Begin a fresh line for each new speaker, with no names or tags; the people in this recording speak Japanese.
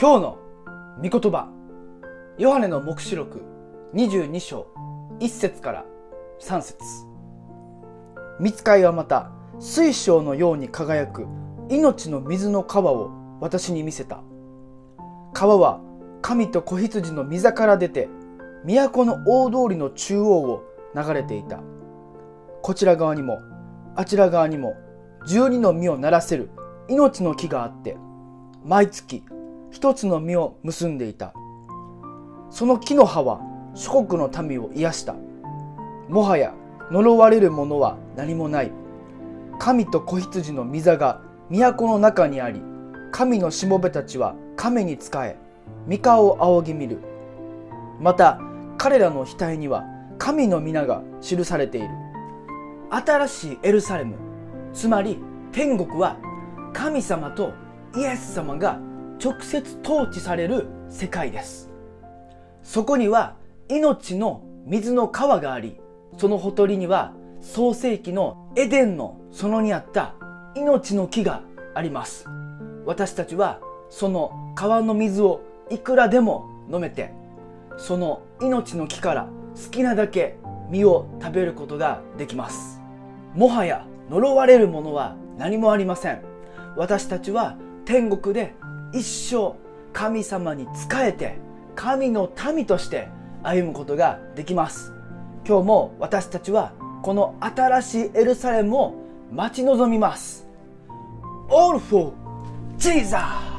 今日の御言葉ヨハネの黙示録22章1節から3節。見つかいはまた水晶のように輝く命の水の川を私に見せた。川は神と子羊の溝から出て都の大通りの中央を流れていた。こちら側にもあちら側にも12の実をならせる命の木があって毎月一つの実を結んでいた。その木の葉は諸国の民を癒した。もはや呪われるものは何もない。神と子羊の御座が都の中にあり神のしもべたちは神に仕え御顔を仰ぎ見る。また彼らの額には神の皆が記されている。新しいエルサレムつまり天国は神様とイエス様が直接統治される世界です。そこには命の水の川がありそのほとりには創世紀のエデンの園にあった命の木があります。私たちはその川の水をいくらでも飲めてその命の木から好きなだけ実を食べることができます。もはや呪われるものは何もありません。私たちは天国で一生神様に仕えて神の民として歩むことができます今日も私たちはこの新しいエルサレムを待ち望みます All for Jesus!